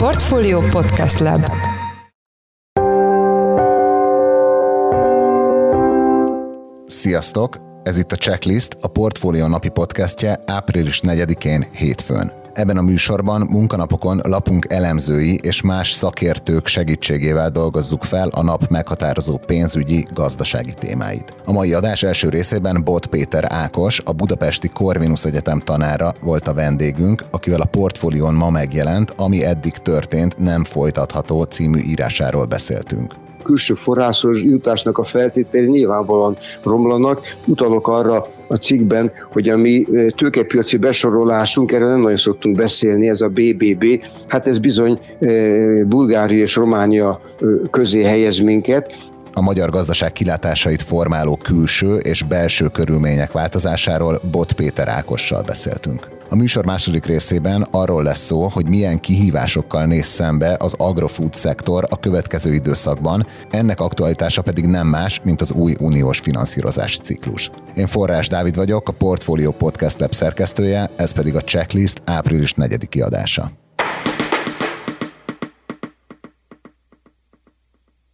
Portfolio Podcast Lab Sziasztok! Ez itt a Checklist, a Portfolio napi podcastje április 4-én hétfőn. Ebben a műsorban munkanapokon lapunk elemzői és más szakértők segítségével dolgozzuk fel a nap meghatározó pénzügyi, gazdasági témáit. A mai adás első részében Bot Péter Ákos, a Budapesti Corvinus Egyetem tanára volt a vendégünk, akivel a portfólión ma megjelent, ami eddig történt, nem folytatható című írásáról beszéltünk külső forrásos jutásnak a feltételei nyilvánvalóan romlanak. Utalok arra a cikkben, hogy a mi tőkepiaci besorolásunk, erről nem nagyon szoktunk beszélni, ez a BBB, hát ez bizony Bulgária és Románia közé helyez minket, a magyar gazdaság kilátásait formáló külső és belső körülmények változásáról Bot Péter Ákossal beszéltünk. A műsor második részében arról lesz szó, hogy milyen kihívásokkal néz szembe az agrofood szektor a következő időszakban, ennek aktualitása pedig nem más, mint az új uniós finanszírozási ciklus. Én Forrás Dávid vagyok, a Portfolio Podcast Lab szerkesztője, ez pedig a Checklist április 4 kiadása.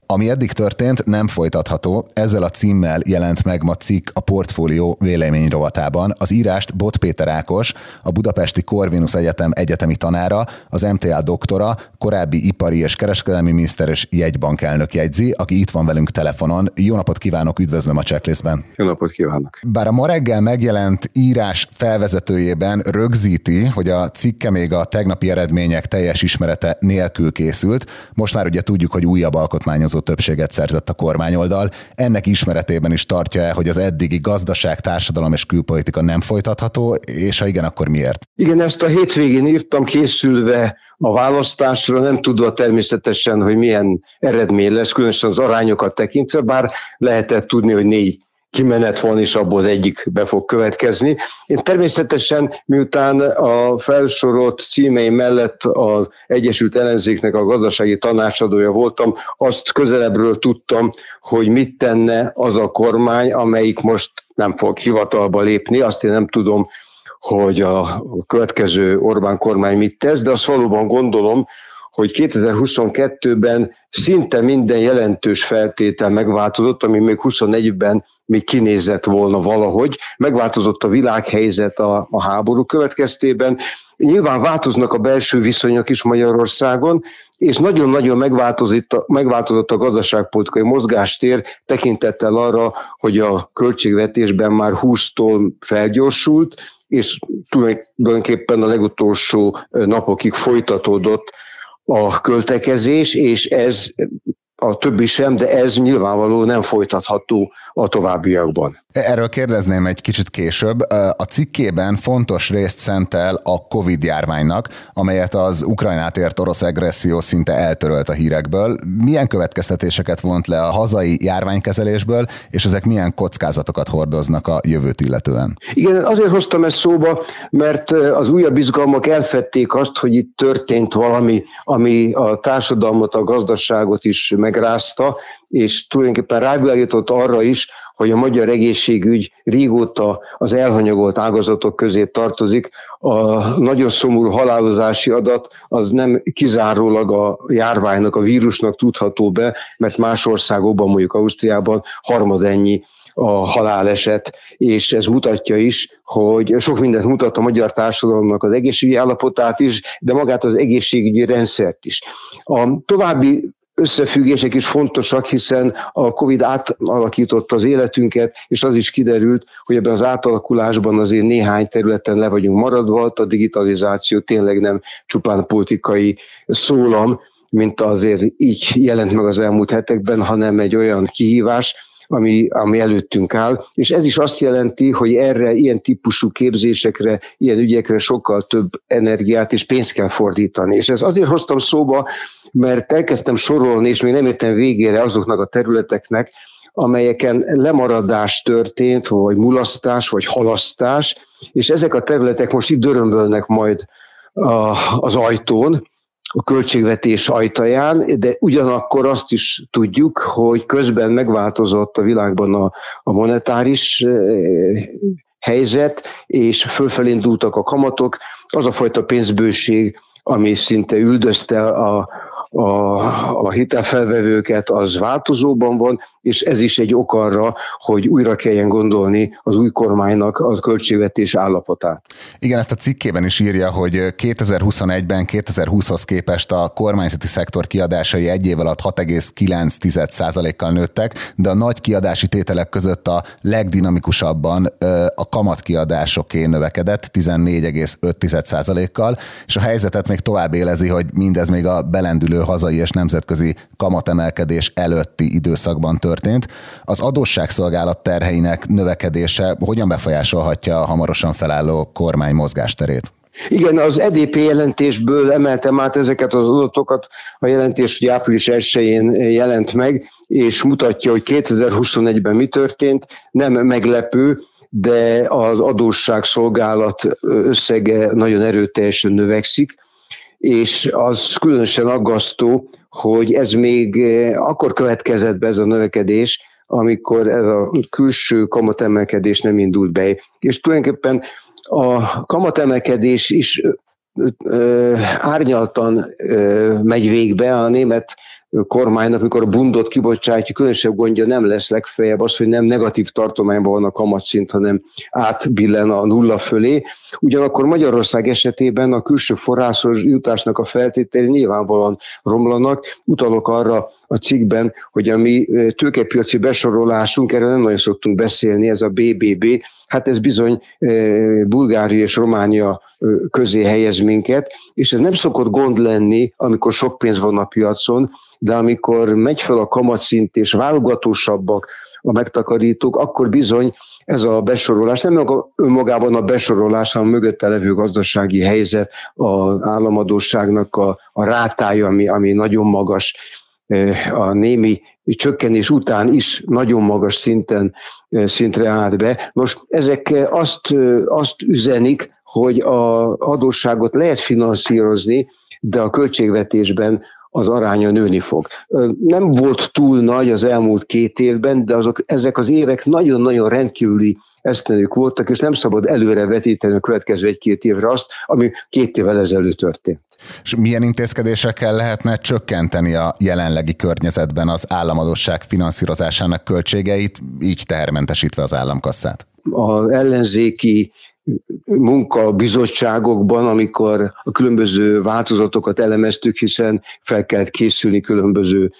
Ami eddig történt, nem folytatható. Ezzel a címmel jelent meg ma cikk a portfólió vélemény rovatában. Az írást Bot Péter Ákos, a Budapesti Corvinus Egyetem egyetemi tanára, az MTA doktora, korábbi ipari és kereskedelmi miniszter és jegybankelnök jegyzi, aki itt van velünk telefonon. Jó napot kívánok, üdvözlöm a checklistben. Jó napot kívánok. Bár a ma reggel megjelent írás felvezetőjében rögzíti, hogy a cikke még a tegnapi eredmények teljes ismerete nélkül készült, most már ugye tudjuk, hogy újabb alkotmányozó korlátozó többséget szerzett a kormányoldal. Ennek ismeretében is tartja el, hogy az eddigi gazdaság, társadalom és külpolitika nem folytatható, és ha igen, akkor miért? Igen, ezt a hétvégén írtam készülve a választásra, nem tudva természetesen, hogy milyen eredmény lesz, különösen az arányokat tekintve, bár lehetett tudni, hogy négy kimenet van, és abból egyik be fog következni. Én természetesen, miután a felsorolt címeim mellett az Egyesült Ellenzéknek a gazdasági tanácsadója voltam, azt közelebbről tudtam, hogy mit tenne az a kormány, amelyik most nem fog hivatalba lépni. Azt én nem tudom, hogy a következő Orbán kormány mit tesz, de azt valóban gondolom, hogy 2022-ben szinte minden jelentős feltétel megváltozott, ami még 24-ben még kinézett volna valahogy. Megváltozott a világhelyzet a, a háború következtében, Nyilván változnak a belső viszonyok is Magyarországon, és nagyon-nagyon megváltozott a, gazdaságpolitikai mozgástér tekintettel arra, hogy a költségvetésben már 20-tól felgyorsult, és tulajdonképpen a legutolsó napokig folytatódott a költekezés, és ez a többi sem, de ez nyilvánvaló nem folytatható a továbbiakban. Erről kérdezném egy kicsit később. A cikkében fontos részt szentel a Covid járványnak, amelyet az Ukrajnát ért orosz agresszió szinte eltörölt a hírekből. Milyen következtetéseket vont le a hazai járványkezelésből, és ezek milyen kockázatokat hordoznak a jövőt illetően? Igen, azért hoztam ezt szóba, mert az újabb izgalmak elfették azt, hogy itt történt valami, ami a társadalmat, a gazdaságot is megrázta, és tulajdonképpen rávilágított arra is, hogy a magyar egészségügy régóta az elhanyagolt ágazatok közé tartozik. A nagyon szomorú halálozási adat az nem kizárólag a járványnak, a vírusnak tudható be, mert más országokban, mondjuk Ausztriában harmadennyi a haláleset, és ez mutatja is, hogy sok mindent mutat a magyar társadalomnak az egészségügyi állapotát is, de magát az egészségügyi rendszert is. A további összefüggések is fontosak, hiszen a Covid átalakította az életünket, és az is kiderült, hogy ebben az átalakulásban azért néhány területen le vagyunk maradva, a digitalizáció tényleg nem csupán politikai szólam, mint azért így jelent meg az elmúlt hetekben, hanem egy olyan kihívás, ami, ami előttünk áll, és ez is azt jelenti, hogy erre, ilyen típusú képzésekre, ilyen ügyekre sokkal több energiát és pénzt kell fordítani. És ez azért hoztam szóba, mert elkezdtem sorolni, és még nem értem végére azoknak a területeknek, amelyeken lemaradás történt, vagy mulasztás, vagy halasztás, és ezek a területek most itt dörömbölnek majd az ajtón, a költségvetés ajtaján, de ugyanakkor azt is tudjuk, hogy közben megváltozott a világban a, a monetáris helyzet, és fölfelé indultak a kamatok, az a fajta pénzbőség, ami szinte üldözte a, a, a hitelfelvevőket, az változóban van, és ez is egy ok arra, hogy újra kelljen gondolni az új kormánynak a költségvetés állapotát. Igen, ezt a cikkében is írja, hogy 2021-ben 2020-hoz képest a kormányzati szektor kiadásai egy év alatt 6,9%-kal nőttek, de a nagy kiadási tételek között a legdinamikusabban a kamatkiadásoké növekedett 14,5%-kal, és a helyzetet még tovább élezi, hogy mindez még a belendülő hazai és nemzetközi kamatemelkedés előtti időszakban történt. Az adósságszolgálat terheinek növekedése hogyan befolyásolhatja a hamarosan felálló kormány mozgásterét? Igen, az EDP jelentésből emeltem át ezeket az adatokat. A jelentés hogy április 1-én jelent meg, és mutatja, hogy 2021-ben mi történt. Nem meglepő, de az adósságszolgálat összege nagyon erőteljesen növekszik és az különösen aggasztó, hogy ez még eh, akkor következett be ez a növekedés, amikor ez a külső kamatemelkedés nem indult be. És tulajdonképpen a kamatemelkedés is árnyaltan megy végbe. A német kormánynak, mikor a bundot kibocsátja, különösebb gondja nem lesz legfeljebb az, hogy nem negatív tartományban van a kamatszint, hanem átbillen a nulla fölé. Ugyanakkor Magyarország esetében a külső forrásos jutásnak a feltételi nyilvánvalóan romlanak. Utalok arra a cikkben, hogy a mi tőkepiaci besorolásunk, erről nem nagyon szoktunk beszélni, ez a BBB, hát ez bizony Bulgária és Románia közé helyez minket, és ez nem szokott gond lenni, amikor sok pénz van a piacon, de amikor megy fel a kamatszint és válogatósabbak a megtakarítók, akkor bizony ez a besorolás, nem önmagában a besorolás, hanem a mögötte levő gazdasági helyzet, az államadóságnak a, a rátája, ami, ami nagyon magas, a némi csökkenés után is nagyon magas szinten szintre állt be. Nos, ezek azt, azt üzenik, hogy a adósságot lehet finanszírozni, de a költségvetésben az aránya nőni fog. Nem volt túl nagy az elmúlt két évben, de azok, ezek az évek nagyon-nagyon rendkívüli esztenők voltak, és nem szabad előre vetíteni a következő egy-két évre azt, ami két évvel ezelőtt történt. És milyen intézkedésekkel lehetne csökkenteni a jelenlegi környezetben az államadosság finanszírozásának költségeit, így tehermentesítve az államkasszát? Az ellenzéki munkabizottságokban, amikor a különböző változatokat elemeztük, hiszen fel kellett készülni különböző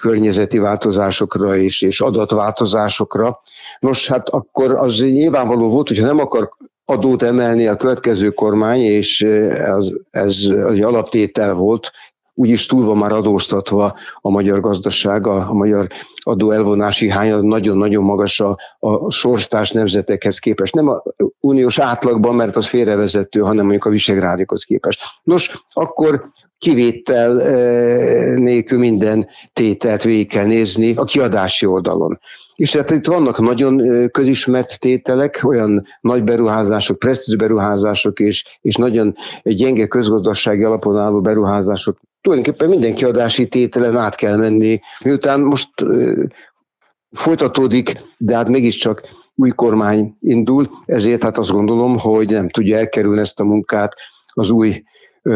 környezeti változásokra és, és adatváltozásokra. Nos, hát akkor az nyilvánvaló volt, hogyha nem akar adót emelni a következő kormány, és ez, ez egy alaptétel volt, úgyis túl van már adóztatva a magyar gazdaság, a, a magyar adó elvonási hány nagyon-nagyon magas a, a sorstás nemzetekhez képest. Nem a uniós átlagban, mert az félrevezető, hanem mondjuk a Visegrádikhoz képest. Nos, akkor kivétel nélkül minden tételt végig kell nézni a kiadási oldalon. És hát itt vannak nagyon közismert tételek, olyan nagy beruházások, presztízs beruházások és, és nagyon gyenge közgazdasági alapon álló beruházások. Tulajdonképpen minden kiadási tételen át kell menni. Miután most folytatódik, de hát mégiscsak új kormány indul, ezért hát azt gondolom, hogy nem tudja elkerülni ezt a munkát az új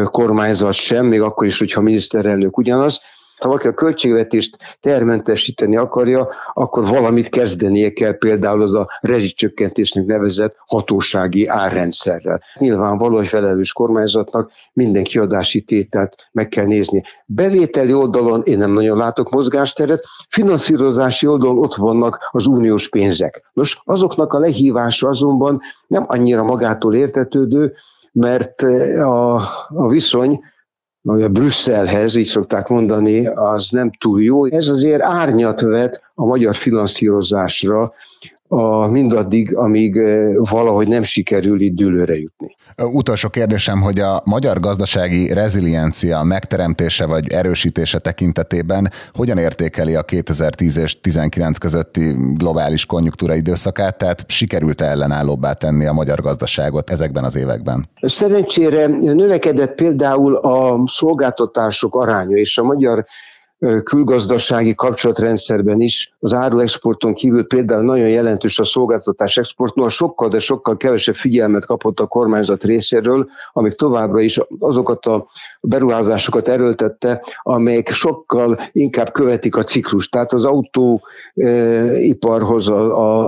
kormányzat sem, még akkor is, hogyha a miniszterelnök ugyanaz. Ha valaki a költségvetést termentesíteni akarja, akkor valamit kezdenie kell például az a rezsicsökkentésnek nevezett hatósági árrendszerrel. Nyilvánvaló, hogy felelős kormányzatnak minden kiadási tételt meg kell nézni. Bevételi oldalon én nem nagyon látok mozgásteret, finanszírozási oldalon ott vannak az uniós pénzek. Nos, azoknak a lehívása azonban nem annyira magától értetődő, mert eh, a, a viszony a Brüsszelhez, így szokták mondani, az nem túl jó. Ez azért árnyat vet a magyar finanszírozásra, a, mindaddig, amíg eh, valahogy nem sikerül itt dőlőre jutni. Utolsó kérdésem, hogy a magyar gazdasági reziliencia megteremtése vagy erősítése tekintetében hogyan értékeli a 2010 és 19 közötti globális konjunktúra időszakát, tehát sikerült-e ellenállóbbá tenni a magyar gazdaságot ezekben az években? Szerencsére növekedett például a szolgáltatások aránya, és a magyar külgazdasági kapcsolatrendszerben is az áruexporton kívül például nagyon jelentős a szolgáltatás exportnál sokkal, de sokkal kevesebb figyelmet kapott a kormányzat részéről, amik továbbra is azokat a beruházásokat erőltette, amelyek sokkal inkább követik a ciklus. Tehát az autóiparhoz,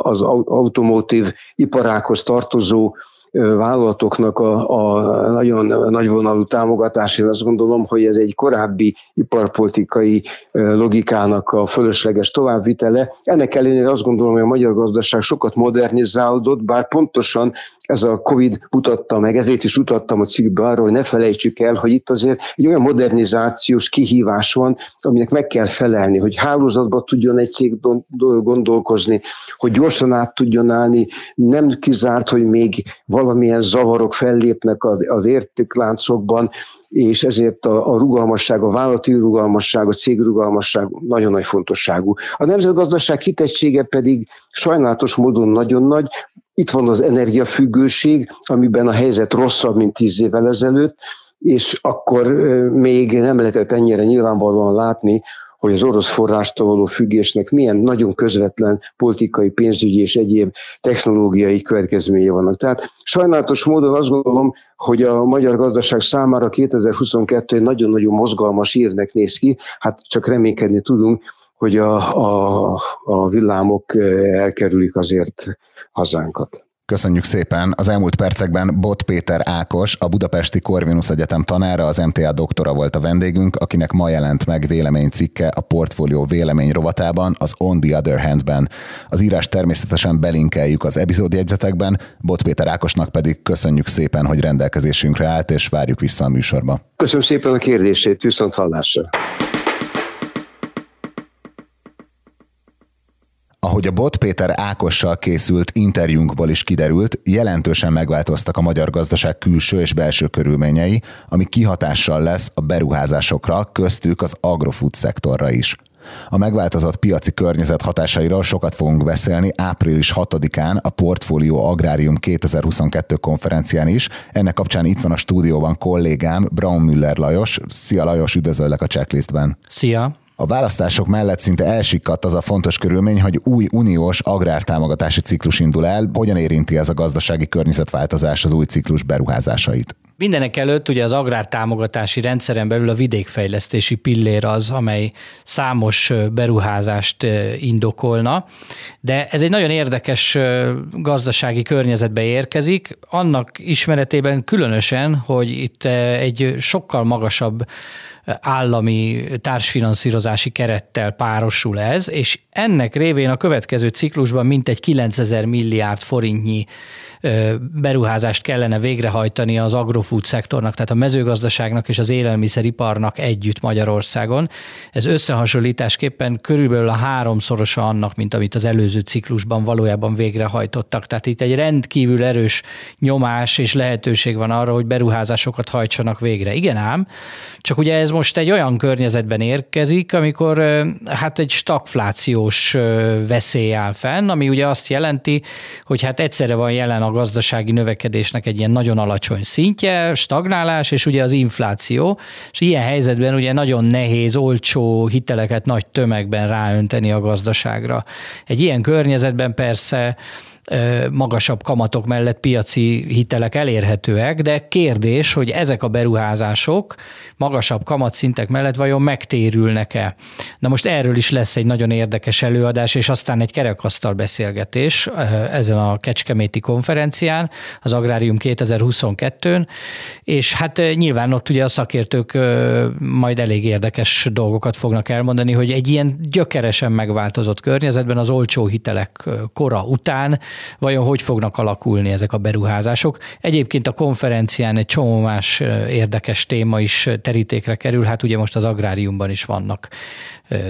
az automotív iparákhoz tartozó vállalatoknak a, a nagyon nagyvonalú támogatás, én azt gondolom, hogy ez egy korábbi iparpolitikai logikának a fölösleges továbbvitele. Ennek ellenére azt gondolom, hogy a magyar gazdaság sokat modernizálódott, bár pontosan ez a Covid mutatta meg, ezért is utattam a cikkbe arra, hogy ne felejtsük el, hogy itt azért egy olyan modernizációs kihívás van, aminek meg kell felelni, hogy hálózatba tudjon egy cég gondolkozni, hogy gyorsan át tudjon állni, nem kizárt, hogy még valamilyen zavarok fellépnek az, az értékláncokban, és ezért a, a rugalmasság, a vállalati rugalmasság, a cég rugalmasság nagyon nagy fontosságú. A nemzetgazdaság kitettsége pedig sajnálatos módon nagyon nagy, itt van az energiafüggőség, amiben a helyzet rosszabb, mint tíz évvel ezelőtt, és akkor még nem lehetett ennyire nyilvánvalóan látni, hogy az orosz forrástól való függésnek milyen nagyon közvetlen politikai, pénzügyi és egyéb technológiai következménye vannak. Tehát sajnálatos módon azt gondolom, hogy a magyar gazdaság számára 2022 egy nagyon-nagyon mozgalmas évnek néz ki, hát csak reménykedni tudunk, hogy a, a, a villámok elkerülik azért hazánkat. Köszönjük szépen! Az elmúlt percekben Bot Péter Ákos, a Budapesti Corvinus Egyetem tanára, az MTA doktora volt a vendégünk, akinek ma jelent meg véleménycikke a portfólió vélemény rovatában, az On the Other Handben. Az írás természetesen belinkeljük az epizódjegyzetekben, Bot Péter Ákosnak pedig köszönjük szépen, hogy rendelkezésünkre állt, és várjuk vissza a műsorba. Köszönöm szépen a kérdését, viszont hallásra! Ahogy a Bot Péter Ákossal készült interjúnkból is kiderült, jelentősen megváltoztak a magyar gazdaság külső és belső körülményei, ami kihatással lesz a beruházásokra, köztük az agrofood szektorra is. A megváltozott piaci környezet hatásairól sokat fogunk beszélni április 6-án a Portfolio Agrárium 2022 konferencián is. Ennek kapcsán itt van a stúdióban kollégám Braun Müller Lajos. Szia Lajos, üdvözöllek a checklistben. Szia! A választások mellett szinte elsikadt az a fontos körülmény, hogy új uniós agrártámogatási ciklus indul el. Hogyan érinti ez a gazdasági környezetváltozás az új ciklus beruházásait? Mindenek előtt ugye az agrártámogatási rendszeren belül a vidékfejlesztési pillér az, amely számos beruházást indokolna, de ez egy nagyon érdekes gazdasági környezetbe érkezik, annak ismeretében különösen, hogy itt egy sokkal magasabb állami társfinanszírozási kerettel párosul ez, és ennek révén a következő ciklusban mintegy 9000 milliárd forintnyi beruházást kellene végrehajtani az agrofood szektornak, tehát a mezőgazdaságnak és az élelmiszeriparnak együtt Magyarországon. Ez összehasonlításképpen körülbelül a háromszorosa annak, mint amit az előző ciklusban valójában végrehajtottak. Tehát itt egy rendkívül erős nyomás és lehetőség van arra, hogy beruházásokat hajtsanak végre. Igen ám, csak ugye ez most egy olyan környezetben érkezik, amikor hát egy stagflációs veszély áll fenn, ami ugye azt jelenti, hogy hát egyszerre van jelen a gazdasági növekedésnek egy ilyen nagyon alacsony szintje, stagnálás, és ugye az infláció, és ilyen helyzetben ugye nagyon nehéz, olcsó hiteleket nagy tömegben ráönteni a gazdaságra. Egy ilyen környezetben persze magasabb kamatok mellett piaci hitelek elérhetőek, de kérdés, hogy ezek a beruházások magasabb kamatszintek mellett vajon megtérülnek-e. Na most erről is lesz egy nagyon érdekes előadás, és aztán egy kerekasztal beszélgetés ezen a Kecskeméti konferencián, az Agrárium 2022-n, és hát nyilván ott ugye a szakértők majd elég érdekes dolgokat fognak elmondani, hogy egy ilyen gyökeresen megváltozott környezetben az olcsó hitelek kora után vajon hogy fognak alakulni ezek a beruházások. Egyébként a konferencián egy csomó más érdekes téma is terítékre kerül, hát ugye most az agráriumban is vannak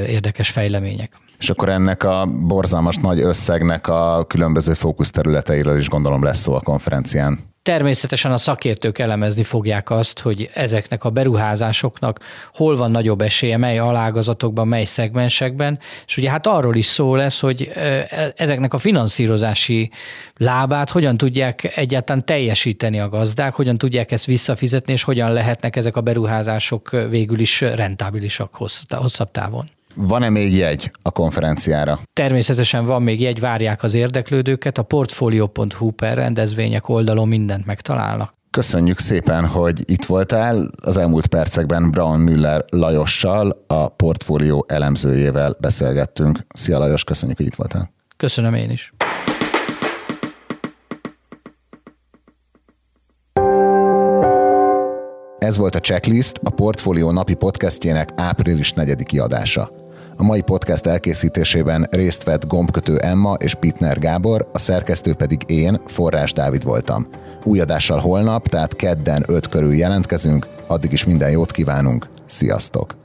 érdekes fejlemények. És akkor ennek a borzalmas nagy összegnek a különböző fókuszterületeiről is gondolom lesz szó a konferencián. Természetesen a szakértők elemezni fogják azt, hogy ezeknek a beruházásoknak hol van nagyobb esélye, mely alágazatokban, mely szegmensekben, és ugye hát arról is szó lesz, hogy e, ezeknek a finanszírozási lábát hogyan tudják egyáltalán teljesíteni a gazdák, hogyan tudják ezt visszafizetni, és hogyan lehetnek ezek a beruházások végül is rentábilisak hosszabb távon. Van-e még jegy a konferenciára? Természetesen van még jegy, várják az érdeklődőket, a portfolio.hu per rendezvények oldalon mindent megtalálnak. Köszönjük szépen, hogy itt voltál. Az elmúlt percekben Braun Müller Lajossal, a portfólió elemzőjével beszélgettünk. Szia Lajos, köszönjük, hogy itt voltál. Köszönöm én is. Ez volt a Checklist, a Portfólió napi podcastjének április 4 adása. A mai podcast elkészítésében részt vett gombkötő Emma és Pitner Gábor, a szerkesztő pedig én, Forrás Dávid voltam. Új adással holnap, tehát kedden 5 körül jelentkezünk, addig is minden jót kívánunk, sziasztok!